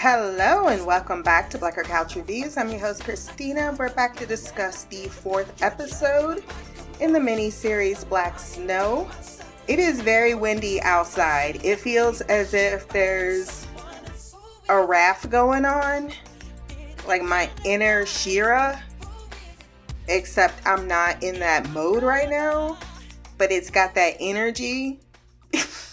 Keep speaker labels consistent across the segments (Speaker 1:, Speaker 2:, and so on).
Speaker 1: Hello and welcome back to Black Girl Couch Reviews. I'm your host Christina. We're back to discuss the fourth episode in the mini series Black Snow. It is very windy outside. It feels as if there's a raft going on, like my inner She-Ra, except I'm not in that mode right now, but it's got that energy.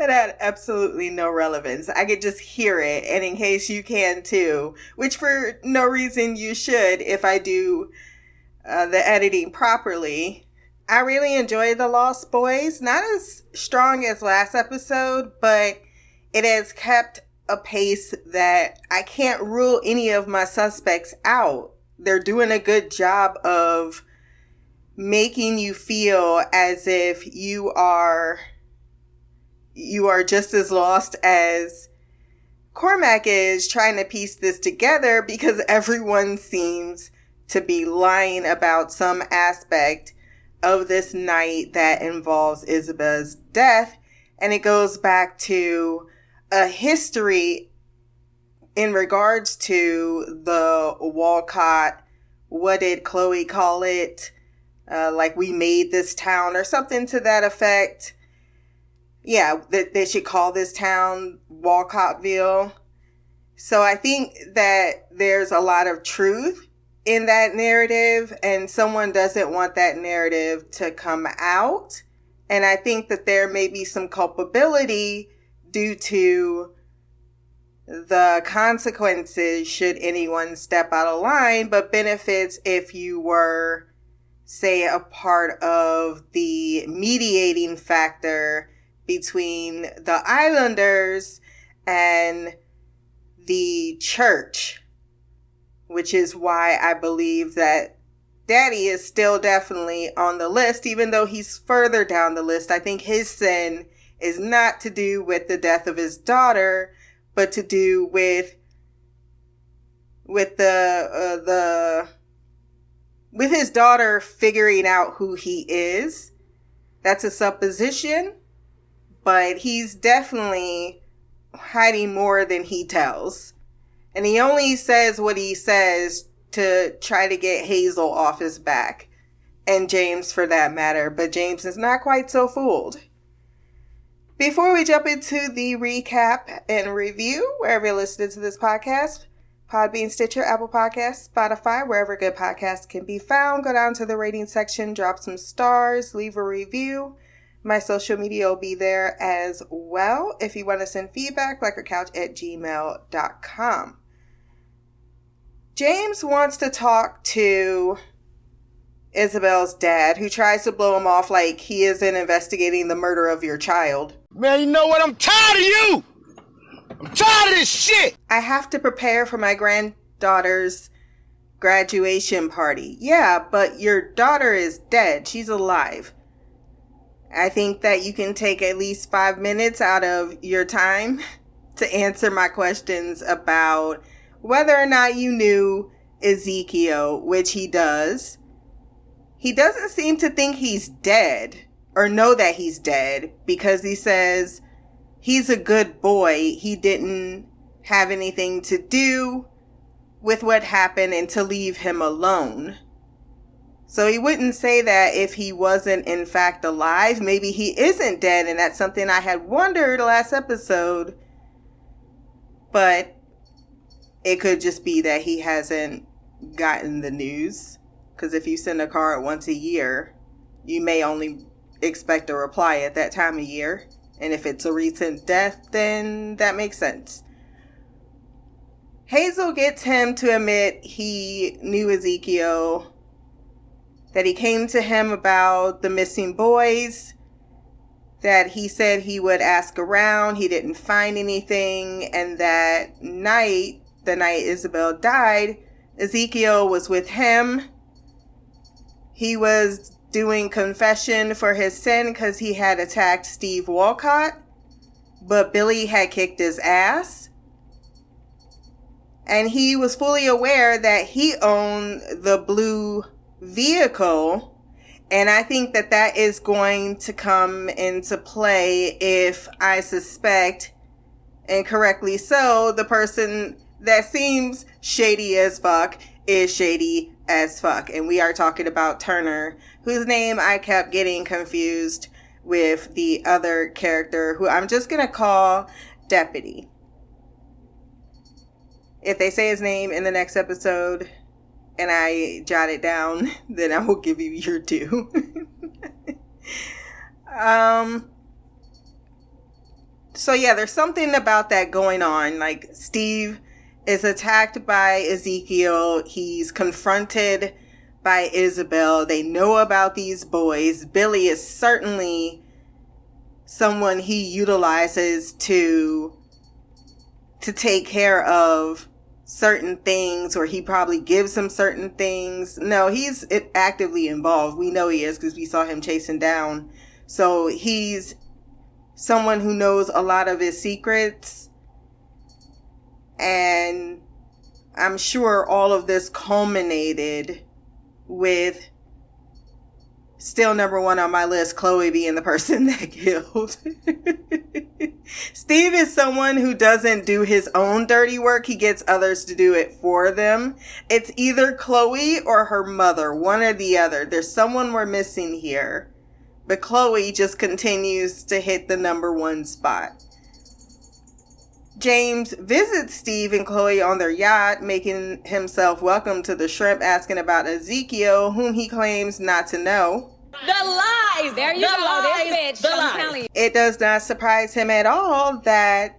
Speaker 1: that had absolutely no relevance. I could just hear it, and in case you can too, which for no reason you should if I do uh, the editing properly. I really enjoy The Lost Boys. Not as strong as last episode, but it has kept a pace that I can't rule any of my suspects out. They're doing a good job of making you feel as if you are you are just as lost as Cormack is trying to piece this together because everyone seems to be lying about some aspect of this night that involves Isabel's death. And it goes back to a history in regards to the Walcott. What did Chloe call it? Uh, like we made this town or something to that effect. Yeah, that they should call this town Walcottville. So I think that there's a lot of truth in that narrative and someone doesn't want that narrative to come out. And I think that there may be some culpability due to the consequences should anyone step out of line, but benefits if you were, say, a part of the mediating factor between the islanders and the church which is why I believe that Daddy is still definitely on the list, even though he's further down the list. I think his sin is not to do with the death of his daughter, but to do with with the uh, the with his daughter figuring out who he is. That's a supposition, but he's definitely hiding more than he tells. And he only says what he says to try to get Hazel off his back. And James for that matter, but James is not quite so fooled. Before we jump into the recap and review, wherever you're listening to this podcast, Podbean, Stitcher, Apple Podcasts, Spotify, wherever good podcasts can be found, go down to the rating section, drop some stars, leave a review. My social media will be there as well. If you want to send feedback, blackgirlcouch at gmail.com. James wants to talk to Isabel's dad, who tries to blow him off like he isn't investigating the murder of your child.
Speaker 2: Man, you know what? I'm tired of you! I'm tired of this shit!
Speaker 1: I have to prepare for my granddaughter's graduation party. Yeah, but your daughter is dead. She's alive. I think that you can take at least five minutes out of your time to answer my questions about whether or not you knew Ezekiel, which he does, he doesn't seem to think he's dead or know that he's dead because he says he's a good boy. He didn't have anything to do with what happened and to leave him alone. So he wouldn't say that if he wasn't in fact alive. Maybe he isn't dead, and that's something I had wondered last episode. But it could just be that he hasn't gotten the news. Because if you send a card once a year, you may only expect a reply at that time of year. And if it's a recent death, then that makes sense. Hazel gets him to admit he knew Ezekiel, that he came to him about the missing boys, that he said he would ask around, he didn't find anything, and that night the night Isabel died, Ezekiel was with him. He was doing confession for his sin because he had attacked Steve Walcott, but Billy had kicked his ass. And he was fully aware that he owned the blue vehicle And I think that that is going to come into play if I suspect, and correctly so, the person that seems shady as fuck is shady as fuck. And we are talking about Turner, whose name I kept getting confused with the other character who I'm just going to call Deputy. If they say his name in the next episode and I jot it down, then I will give you your due. um so yeah, there's something about that going on. Like Steve is attacked by Ezekiel. He's confronted by Isabel. They know about these boys. Billy is certainly someone he utilizes to to take care of certain things or he probably gives him certain things. No, he's actively involved. We know he is because we saw him chasing down. So he's someone who knows a lot of his secrets and I'm sure all of this culminated with still number one on my list, Chloe being the person that killed. Steve is someone who doesn't do his own dirty work. He gets others to do it for them. It's either Chloe or her mother, one or the other. There's someone we're missing here. But Chloe just continues to hit the number one spot. James visits Steve and Chloe on their yacht, making himself welcome to the shrimp, asking about Ezekiel, whom he claims not to know.
Speaker 3: The lies.
Speaker 4: There you
Speaker 3: the
Speaker 4: go.
Speaker 3: Lies.
Speaker 4: This bitch.
Speaker 3: The
Speaker 4: I'm
Speaker 3: lies.
Speaker 4: telling you.
Speaker 1: It does not surprise him at all that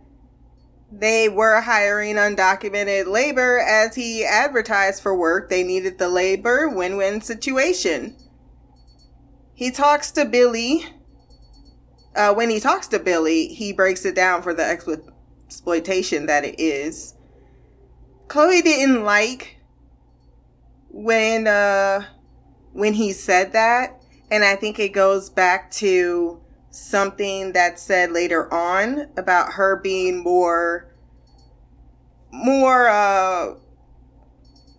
Speaker 1: they were hiring undocumented labor as he advertised for work. They needed the labor win win situation. He talks to Billy. Uh, when he talks to Billy, he breaks it down for the expl- exploitation that it is. Chloe didn't like when uh when he said that and I think it goes back to something that said later on about her being more more uh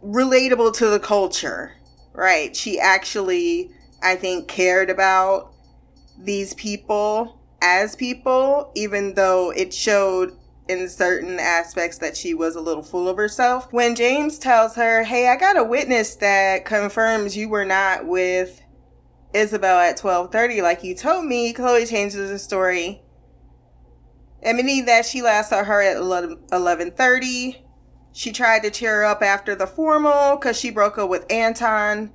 Speaker 1: relatable to the culture. Right? She actually I think cared about these people as people even though it showed in certain aspects that she was a little full of herself. When James tells her, Hey, I got a witness that confirms you were not with Isabel at 1230 like you told me, Chloe changes the story. Admitting that she last saw her at 1130. She tried to cheer her up after the formal because she broke up with Anton.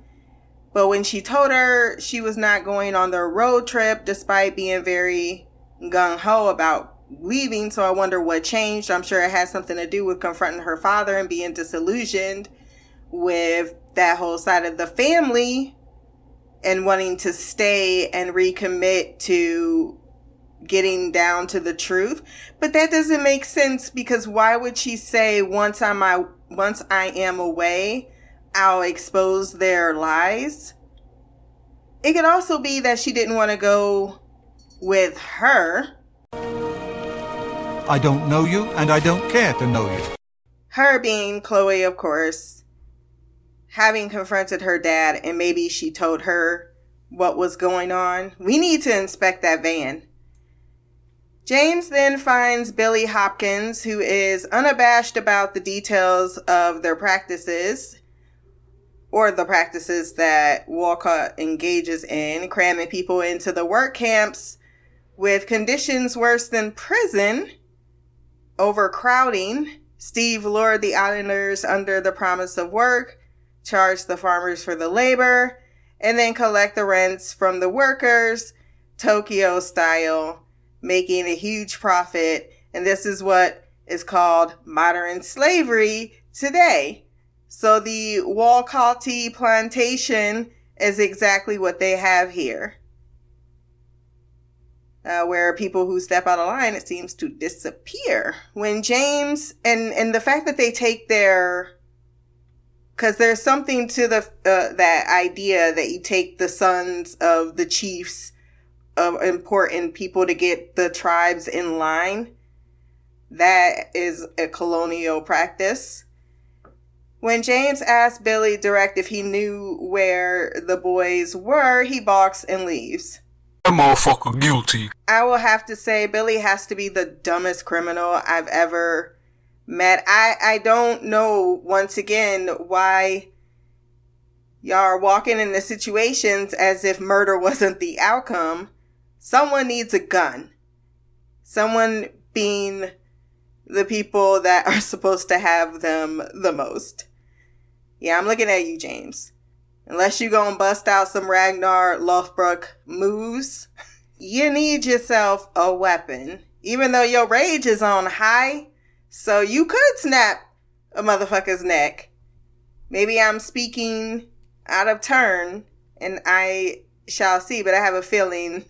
Speaker 1: But when she told her she was not going on their road trip, despite being very gung ho about leaving, so I wonder what changed. I'm sure it has something to do with confronting her father and being disillusioned with that whole side of the family and wanting to stay and recommit to getting down to the truth. But that doesn't make sense because why would she say once I'm I, once I am away, I'll expose their lies? It could also be that she didn't want to go with her
Speaker 5: I don't know you, and I don't care to know you.
Speaker 1: her being Chloe, of course, having confronted her dad, and maybe she told her what was going on. We need to inspect that van. James then finds Billy Hopkins, who is unabashed about the details of their practices, or the practices that Walcott engages in, cramming people into the work camps with conditions worse than prison overcrowding. Steve lured the islanders under the promise of work, charged the farmers for the labor, and then collect the rents from the workers, Tokyo style, making a huge profit. And this is what is called modern slavery today. So the Walcotti plantation is exactly what they have here uh, where people who step out of line it seems to disappear. When james and and the fact that they take their because there's something to the uh, that idea that you take the sons of the chiefs of important people to get the tribes in line. That is a colonial practice. When James asked Billy direct if he knew where the boys were, he balks and leaves.
Speaker 3: That motherfucker guilty.
Speaker 1: I will have to say Billy has to be the dumbest criminal I've ever met. I I don't know once again why y'all are walking into situations as if murder wasn't the outcome. Someone needs a gun. Someone being the people that are supposed to have them the most. Yeah, I'm looking at you, James. Unless you gonna bust out some Ragnar Lothbrok moves, you need yourself a weapon. Even though your rage is on high, so you could snap a motherfucker's neck. Maybe I'm speaking out of turn and I shall see, but I have a feeling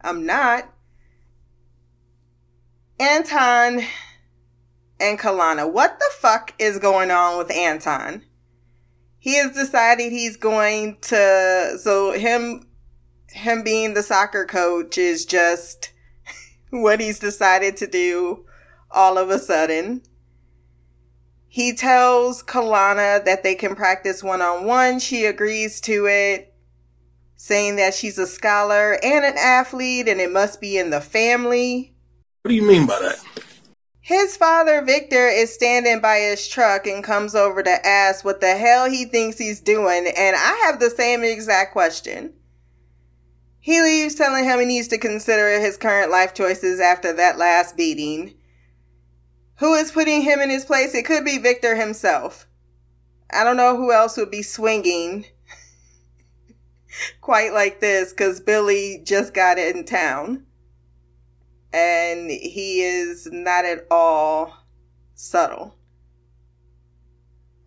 Speaker 1: I'm not. Anton and Kalana. What the fuck is going on with Anton? He has decided he's going to so him him being the soccer coach is just what he's decided to do all of a sudden. He tells Kalana that they can practice one on one. She agrees to it, saying that she's a scholar and an athlete and it must be in the family.
Speaker 3: What do you mean by that?
Speaker 1: His father, Victor, is standing by his truck and comes over to ask what the hell he thinks he's doing, and I have the same exact question. He leaves telling him he needs to consider his current life choices after that last beating. Who is putting him in his place? It could be Victor himself. I don't know who else would be swinging quite like this because Billy just got in town and he is not at all subtle.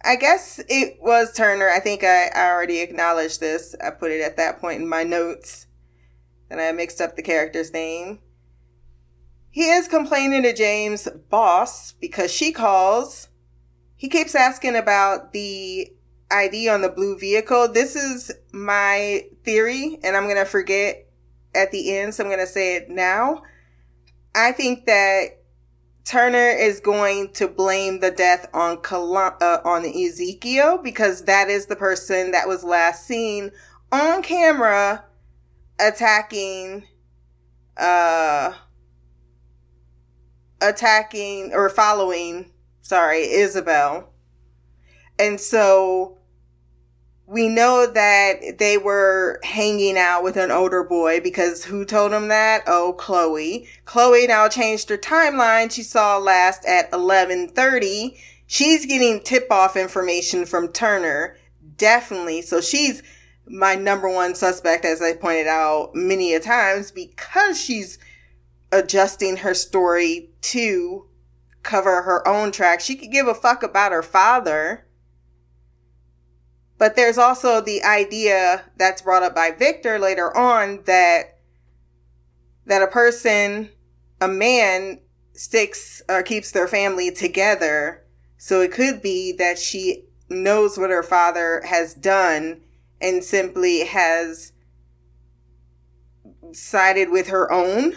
Speaker 1: I guess it was Turner. I think I, I already acknowledged this. I put it at that point in my notes. And I mixed up the character's name. He is complaining to James' boss because she calls. He keeps asking about the ID on the blue vehicle. This is my theory, and I'm going to forget at the end, so I'm going to say it now. I think that Turner is going to blame the death on uh, on Ezekiel because that is the person that was last seen on camera attacking uh attacking or following sorry Isabel. And so we know that they were hanging out with an older boy because who told them that? Oh, Chloe. Chloe now changed her timeline. She saw last at 11:30. She's getting tip-off information from Turner. Definitely. So she's my number one suspect as I pointed out many a times because she's adjusting her story to cover her own track. She could give a fuck about her father but there's also the idea that's brought up by Victor later on that that a person, a man sticks or keeps their family together. So it could be that she knows what her father has done and simply has sided with her own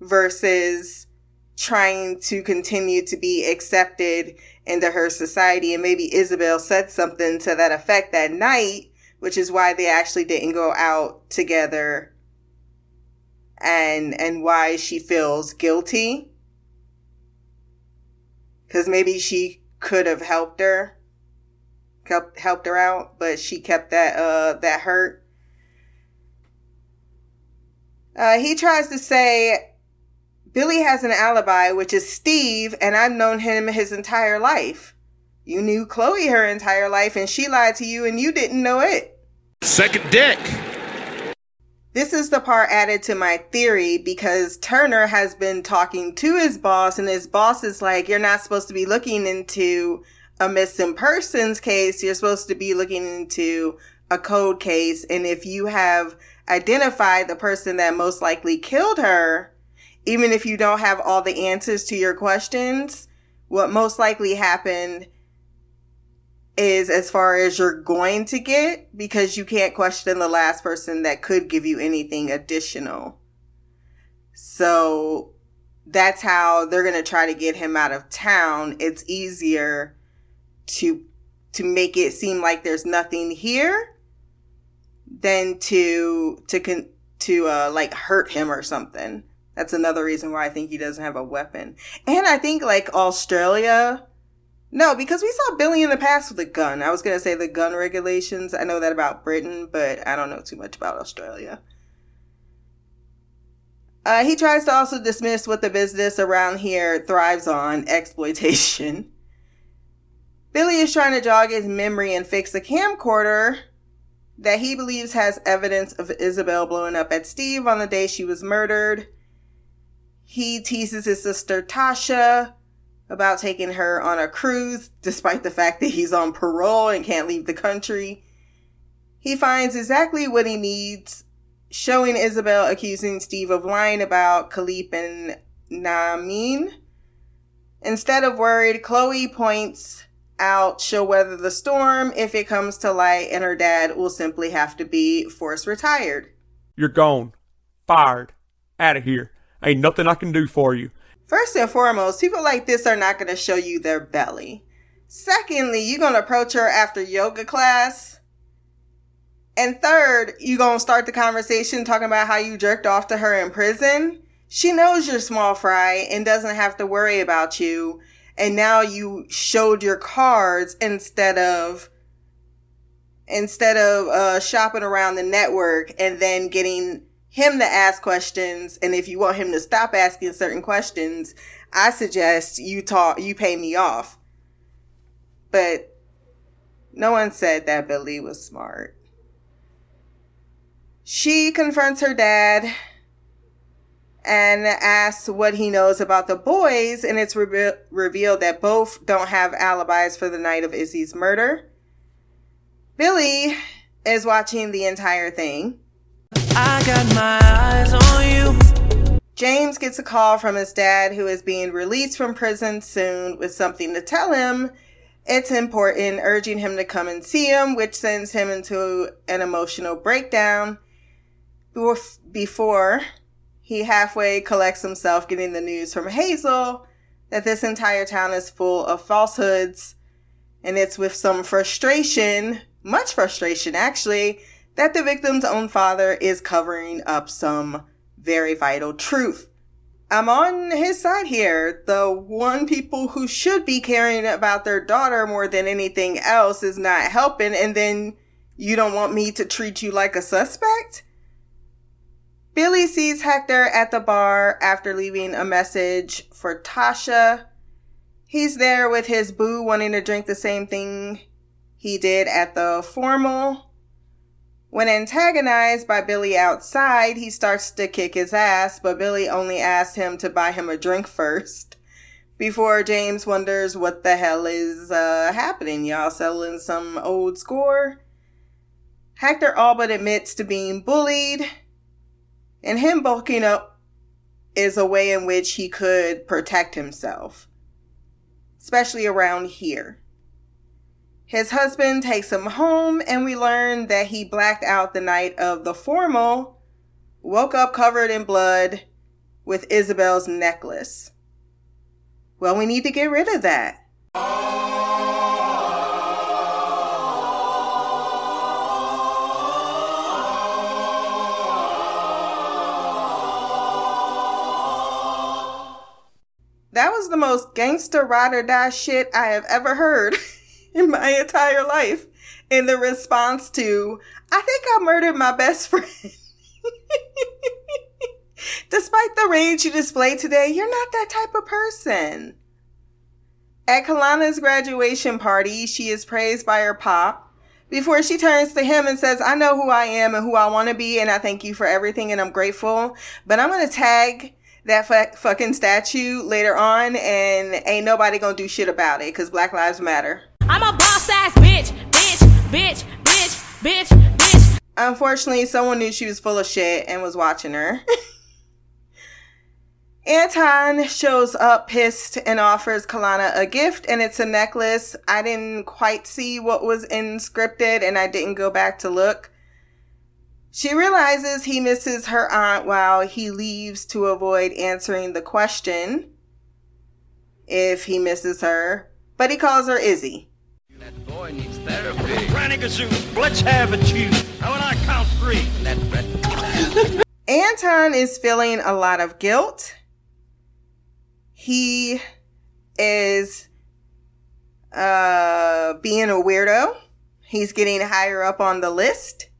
Speaker 1: versus trying to continue to be accepted into her society. And maybe Isabel said something to that effect that night, which is why they actually didn't go out together and and why she feels guilty. Cause maybe she could have helped her. Helped her out, but she kept that uh that hurt. Uh, he tries to say Billy has an alibi, which is Steve, and I've known him his entire life. You knew Chloe her entire life, and she lied to you, and you didn't know it.
Speaker 2: Second deck.
Speaker 1: This is the part added to my theory because Turner has been talking to his boss, and his boss is like, You're not supposed to be looking into a missing persons case. You're supposed to be looking into a code case. And if you have identified the person that most likely killed her, even if you don't have all the answers to your questions, what most likely happened is as far as you're going to get because you can't question the last person that could give you anything additional. So that's how they're going to try to get him out of town. It's easier to to make it seem like there's nothing here than to to con- to uh like hurt him or something. That's another reason why I think he doesn't have a weapon. And I think like Australia no, because we saw Billy in the past with a gun. I was going to say the gun regulations. I know that about Britain, but I don't know too much about Australia. Uh, he tries to also dismiss what the business around here thrives on exploitation. Billy is trying to jog his memory and fix the camcorder that he believes has evidence of Isabel blowing up at Steve on the day she was murdered. He teases his sister Tasha about taking her on a cruise, despite the fact that he's on parole and can't leave the country. He finds exactly what he needs, showing Isabel accusing Steve of lying about Khalif and Namin. Instead of worried, Chloe points out she'll weather the storm if it comes to light, and her dad will simply have to be force retired.
Speaker 4: You're gone. Fired. Out of here. Ain't nothing I can do for you.
Speaker 1: First and foremost, people like this are not going to show you their belly. Secondly, you're going to approach her after yoga class. And third, you're going to start the conversation talking about how you jerked off to her in prison. She knows you're small fry and doesn't have to worry about you. And now you showed your cards instead of instead of uh, shopping around the network and then getting him to ask questions. And if you want him to stop asking certain questions, I suggest you talk, you pay me off. But no one said that Billy was smart. She confronts her dad and asks what he knows about the boys, and it's re- revealed that both don't have alibis for the night of Izzy's murder. Billy is watching the entire thing.
Speaker 6: I got my eyes on you.
Speaker 1: James gets a call from his dad, who is being released from prison soon, with something to tell him. It's important, urging him to come and see him, which sends him into an emotional breakdown. Before he halfway collects himself, getting the news from Hazel that this entire town is full of falsehoods. And it's with some frustration, much frustration actually, that the victim's own father is covering up some very vital truth. I'm on his side here. The one people who should be caring about their daughter more than anything else is not helping, and then you don't want me to treat you like a suspect? Billy sees Hector at the bar after leaving a message for Tasha. He's there with his boo wanting to drink the same thing he did at the formal. When antagonized by Billy outside, he starts to kick his ass, but Billy only asks him to buy him a drink first. Before James wonders what the hell is uh, happening, y'all selling some old score? Hector all but admits to being bullied, and him bulking up is a way in which he could protect himself, especially around here. His husband takes him home, and we learn that he blacked out the night of the formal, woke up covered in blood with Isabel's necklace. Well, we need to get rid of that. That was the most gangster ride or die shit I have ever heard in my entire life. In the response to, I think I murdered my best friend. Despite the rage you display today, you're not that type of person. At Kalana's graduation party, she is praised by her pop before she turns to him and says, I know who I am and who I want to be, and I thank you for everything, and I'm grateful. But I'm going to tag that fu- fucking statue later on, and ain't nobody going to do shit about it because Black Lives Matter.
Speaker 7: I'm a boss ass bitch, bitch, bitch, bitch, bitch, bitch.
Speaker 1: Unfortunately, someone knew she was full of shit and was watching her. Anton shows up pissed and offers Kalana a gift, and it's a necklace. I didn't quite see what was inscripted, and I didn't go back to look. She realizes he misses her aunt while he leaves to avoid answering the question if he misses her, but he calls her Izzy.
Speaker 8: That boy needs therapy.
Speaker 2: Granny Gazoo, let's have a chew. How when I count three?
Speaker 8: Let Brett
Speaker 1: Anton is feeling a lot of guilt. He is uh being a weirdo. He's getting higher up on the list.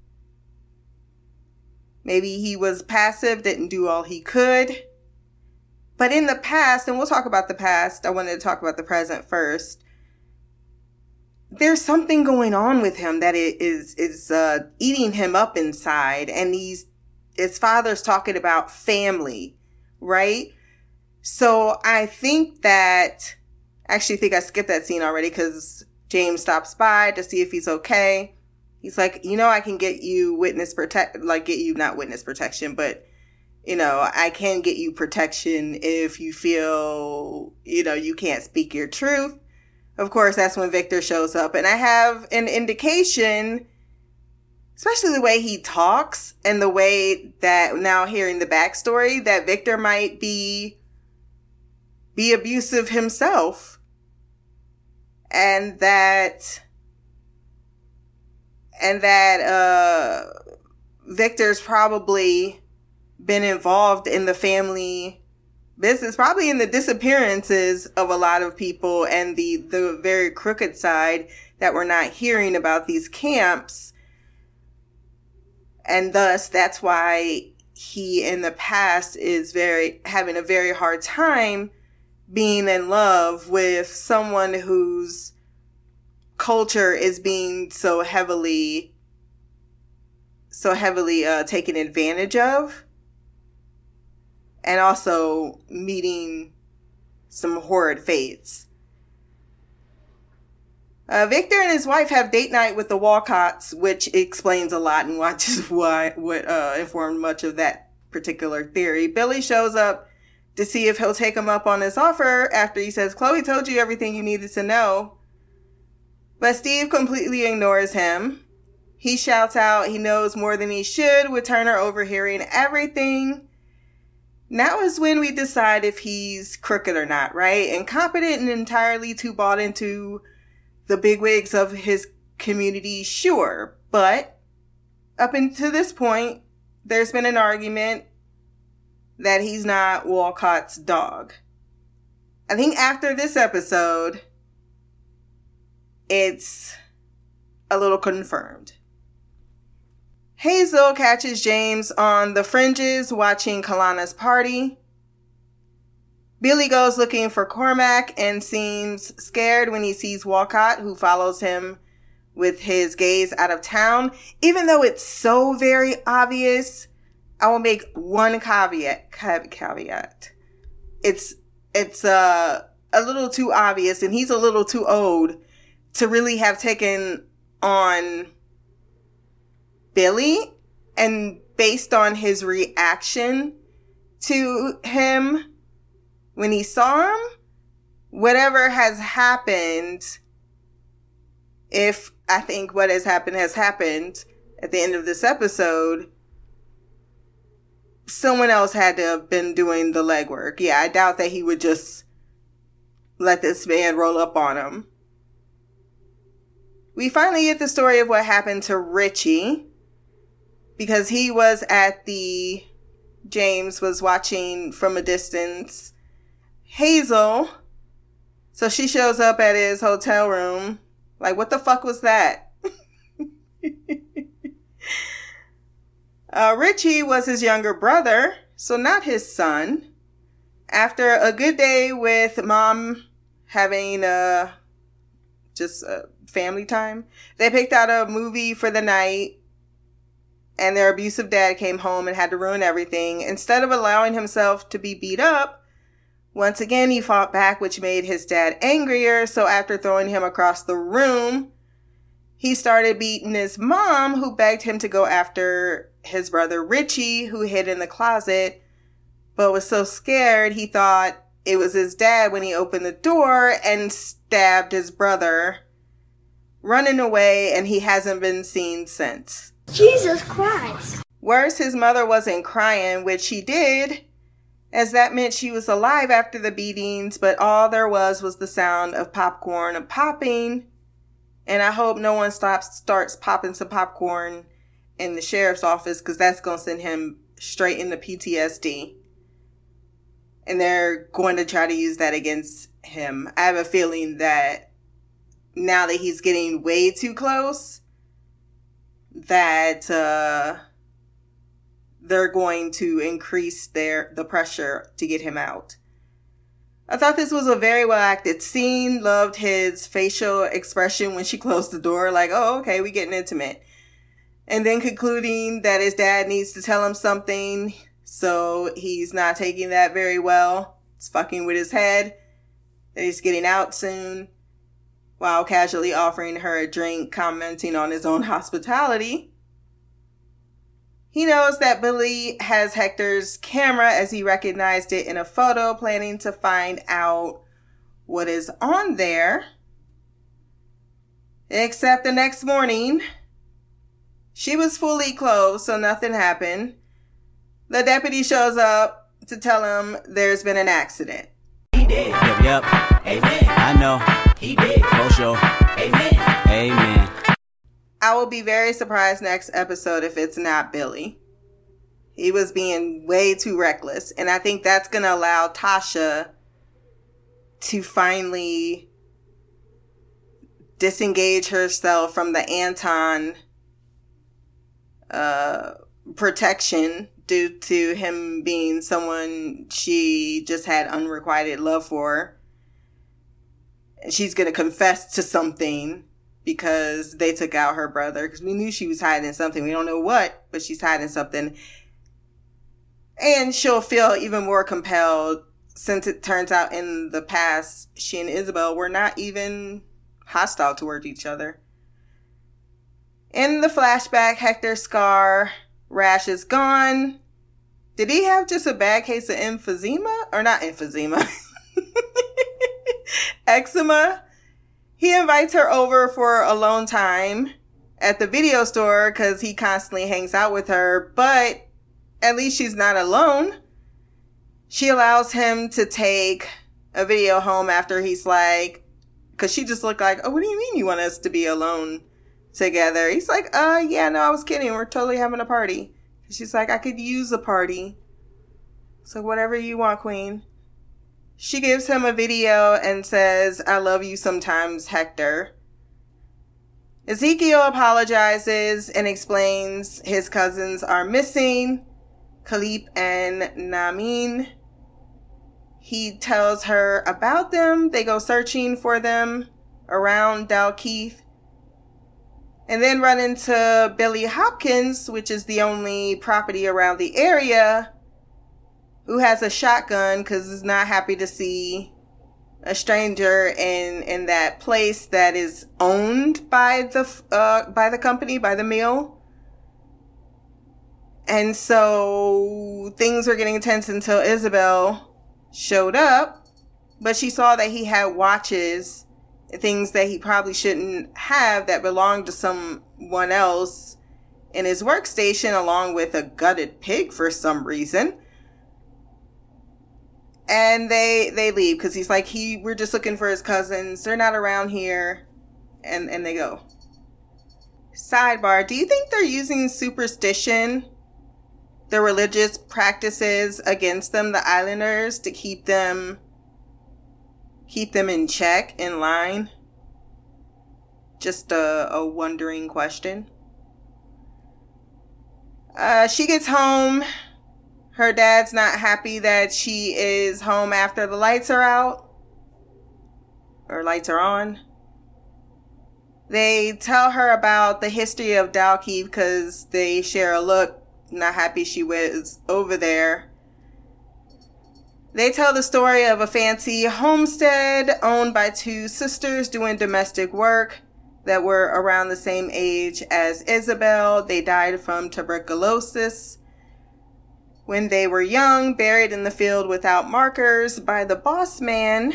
Speaker 1: Maybe he was passive, didn't do all he could. But in the past, and we'll talk about the past, I wanted to talk about the present first. There's something going on with him that it is is uh, eating him up inside, and he's his father's talking about family, right? So I think that I actually think I skipped that scene already because James stops by to see if he's okay. He's like, you know, I can get you witness protect, like get you not witness protection, but you know, I can get you protection if you feel, you know, you can't speak your truth. Of course, that's when Victor shows up, and I have an indication especially the way he talks and the way that now hearing the backstory that Victor might be be abusive himself and that and that uh Victor's probably been involved in the family business probably in the disappearances of a lot of people and the the very crooked side that we're not hearing about these camps. And thus that's why he in the past is very having a very hard time being in love with someone whose culture is being so heavily so heavily uh, taken advantage of and also meeting some horrid fates uh, Victor and his wife have date night with the Walcotts, which explains a lot and watches why what uh, informed much of that particular theory. Billy shows up to see if he'll take him up on his offer after he says, "Chloe told you everything you needed to know." But Steve completely ignores him. He shouts out he knows more than he should, with Turner overhearing everything. Now is when we decide if he's crooked or not, right? Incompetent and entirely too bought into the bigwigs of his community, sure. But up until this point, there's been an argument that he's not Walcott's dog. I think after this episode, it's a little confirmed. Hazel catches James on the fringes watching Kalana's party. Billy goes looking for Cormack and seems scared when he sees Walcott, who follows him with his gaze out of town. Even though it's so very obvious, I will make one caveat. Caveat. It's it's uh, a little too obvious, and he's a little too old to really have taken on Billy. And based on his reaction to him, when he saw him, whatever has happened, if I think what has happened has happened at the end of this episode, someone else had to have been doing the legwork. Yeah, I doubt that he would just let this man roll up on him. We finally get the story of what happened to Richie because he was at the James was watching from a distance Hazel. So she shows up at his hotel room. Like, what the fuck was that? uh, Richie was his younger brother, so not his son. After a good day with mom having uh, just uh, family time, they picked out a movie for the night and their abusive dad came home and had to ruin everything. Instead of allowing himself to be beat up, once again, he fought back, which made his dad angrier. So after throwing him across the room, he started beating his mom, who begged him to go after his brother Richie, who hid in the closet, but was so scared he thought it was his dad when he opened the door and stabbed his brother, running away, and he hasn't been seen since.
Speaker 9: Jesus Christ.
Speaker 1: Worse, his mother wasn't crying, which she did as that meant she was alive after the beatings, but all there was was the sound of popcorn popping And I hope no one stops starts popping some popcorn in the sheriff's office because that's going to send him straight into PTSD. And they're going to try to use that against him. I have a feeling that now that he's getting way too close, that uh, they're going to increase their the pressure to get him out. I thought this was a very well acted scene. Loved his facial expression when she closed the door, like, oh, okay, we getting intimate. And then concluding that his dad needs to tell him something, so he's not taking that very well. It's fucking with his head. That he's getting out soon, while casually offering her a drink, commenting on his own hospitality. He knows that Billy has Hector's camera as he recognized it in a photo, planning to find out what is on there. Except the next morning, she was fully clothed, so nothing happened. The deputy shows up to tell him there's been an accident.
Speaker 10: He Yep, yep. Amen. I know. He did. For sure. Amen. Amen.
Speaker 1: I will be very surprised next episode if it's not Billy. He was being way too reckless. And I think that's going to allow Tasha to finally disengage herself from the Anton uh, protection due to him being someone she just had unrequited love for. And she's going to confess to something because they took out her brother because we knew she was hiding something. We don't know what, but she's hiding something. And she'll feel even more compelled since it turns out in the past she and Isabel were not even hostile toward each other. In the flashback, Hector's scar rash is gone. Did he have just a bad case of emphysema? Or not emphysema? Eczema? He invites her over for a alone time at the video store because he constantly hangs out with her, but at least she's not alone. She allows him to take a video home after he's like, because she just looked like, oh, what do you mean you want us to be alone together? He's like, uh, yeah, no, I was kidding. We're totally having a party. She's like, I could use a party. So whatever you want, queen. She gives him a video and says, I love you sometimes, Hector. Ezekiel apologizes and explains his cousins are missing, Khalip and Namin. He tells her about them. They go searching for them around Dalkeith. And then run into Billy Hopkins, which is the only property around the area, who has a shotgun because he's not happy to see a stranger in in that place that is owned by the uh, by the company by the mill. And so things were getting tense until Isabel showed up, but she saw that he had watches, things that he probably shouldn't have that belonged to someone else in his workstation, along with a gutted pig for some reason. And they they leave because he's like he we're just looking for his cousins. They're not around here, and and they go. Sidebar: Do you think they're using superstition the religious practices against them, the islanders, to keep them keep them in check, in line? Just a, a wondering question. Uh, she gets home. Her dad's not happy that she is home after the lights are out. Or lights are on. They tell her about the history of Dalkeith because they share a look not happy she was over there. They tell the story of a fancy homestead owned by two sisters doing domestic work that were around the same age as Isabel. They died from tuberculosis when they were young, buried in the field without markers by the boss man.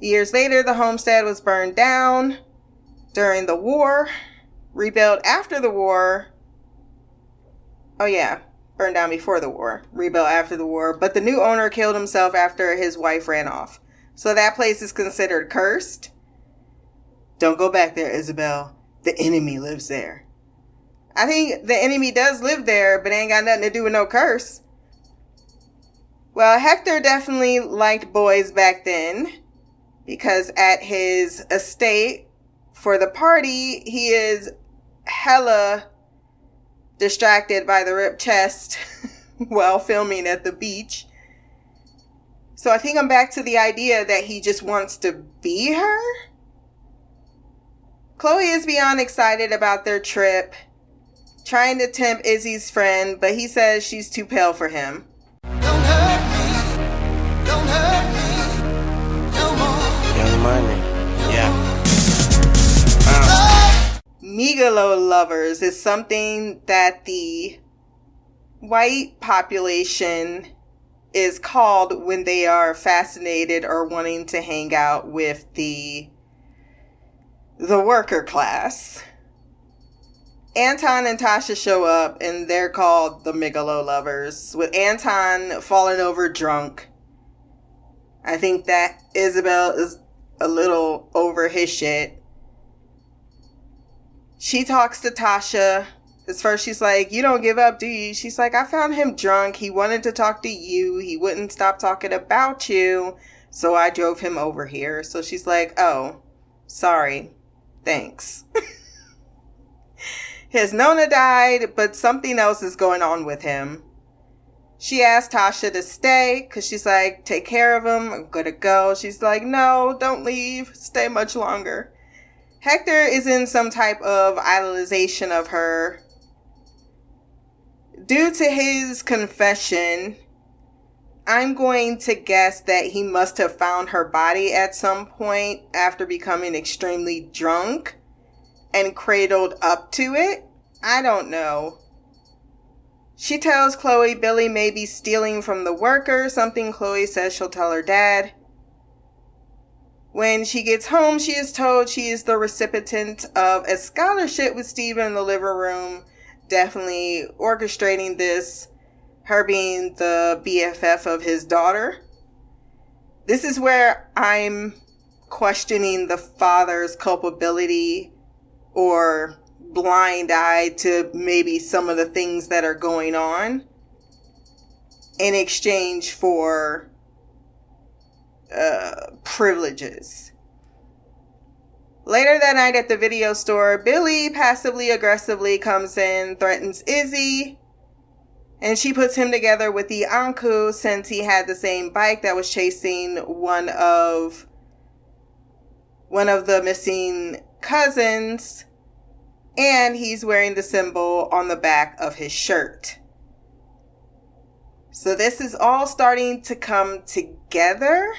Speaker 1: Years later, the homestead was burned down during the war, rebuilt after the war, Oh yeah, burned down before the war, rebuilt after the war, but the new owner killed himself after his wife ran off. So that place is considered cursed. Don't go back there, Isabel. The enemy lives there. I think the enemy does live there, but ain't got nothing to do with no curse. Well, Hector definitely liked boys back then because at his estate for the party, he is hella distracted by the ripped chest while filming at the beach. So I think I'm back to the idea that he just wants to be her. Chloe is beyond excited about their trip, trying to tempt Izzy's friend, but he says she's too pale for him.
Speaker 2: Young Money. Yeah.
Speaker 1: Megalo lovers is something that the white population is called when they are fascinated or wanting to hang out with the the worker class. Anton and Tasha show up and they're called the Megalo lovers, with Anton falling over drunk. I think that Isabel is a little over his shit. She talks to Tasha. At first, she's like, You don't give up, do you? She's like, I found him drunk. He wanted to talk to you. He wouldn't stop talking about you. So I drove him over here. So she's like, Oh, sorry. Thanks. His Nona died, but something else is going on with him. She asked Tasha to stay because she's like, Take care of him. I'm gonna go. She's like, No, don't leave. Stay much longer. Hector is in some type of idolization of her. Due to his confession, I'm going to guess that he must have found her body at some point after becoming extremely drunk and cradled up to it. I don't know. She tells Chloe Billy may be stealing from the worker, something Chloe says she'll tell her dad. When she gets home, she is told she is the recipient of a scholarship with Steven in the living room, definitely orchestrating this, her being the BFF of his daughter. This is where I'm questioning the father's culpability or blind eye to maybe some of the things that are going on in exchange for uh, privileges. Later that night at the video store, Billy passively aggressively comes in, threatens Izzy, and she puts him together with the Anku since he had the same bike that was chasing one of one of the missing cousins and he's wearing the symbol on the back of his shirt. So this is all starting to come together.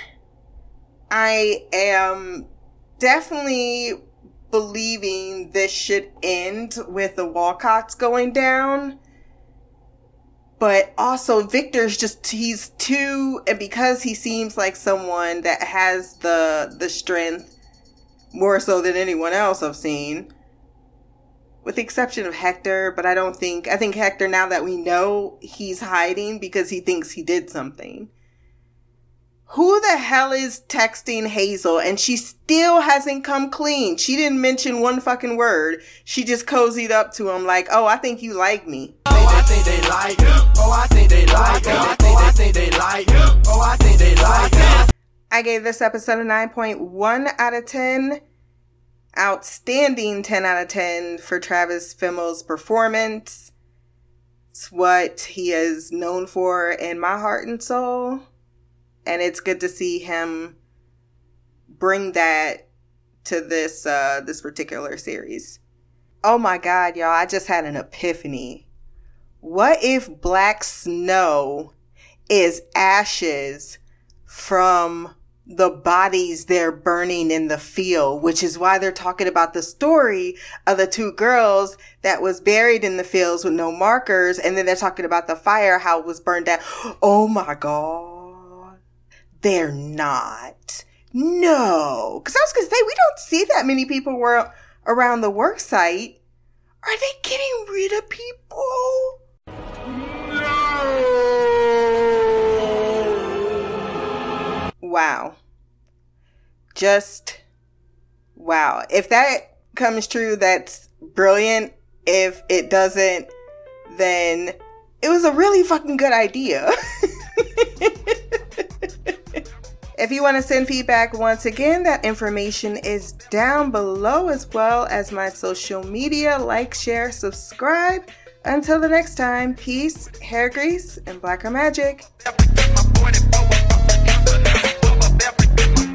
Speaker 1: I am definitely believing this should end with the Walcotts going down. But also Victor's just he's too and because he seems like someone that has the the strength more so than anyone else I've seen with the exception of Hector, but I don't think I think Hector now that we know he's hiding because he thinks he did something. Who the hell is texting Hazel and she still hasn't come clean? She didn't mention one fucking word. She just cozied up to him like, "Oh, I think you like me."
Speaker 6: Oh, I think they like. Oh, I think they like. I think they like. Oh, I think they like.
Speaker 1: I gave this episode a 9.1 out of 10. Outstanding 10 out of 10 for Travis Fimmel's performance. It's what he is known for in my heart and soul. And it's good to see him bring that to this uh this particular series. Oh my god, y'all, I just had an epiphany. What if black snow is ashes from the bodies they're burning in the field, which is why they're talking about the story of the two girls that was buried in the fields with no markers. And then they're talking about the fire, how it was burned down. Oh my God. They're not. No. Cause I was going to say, we don't see that many people were around the work site. Are they getting rid of people? Wow. Just Wow. If that comes true, that's brilliant. If it doesn't, then it was a really fucking good idea. if you want to send feedback, once again, that information is down below as well as my social media. Like, share, subscribe. Until the next time, peace, hair grease, and blacker magic everything.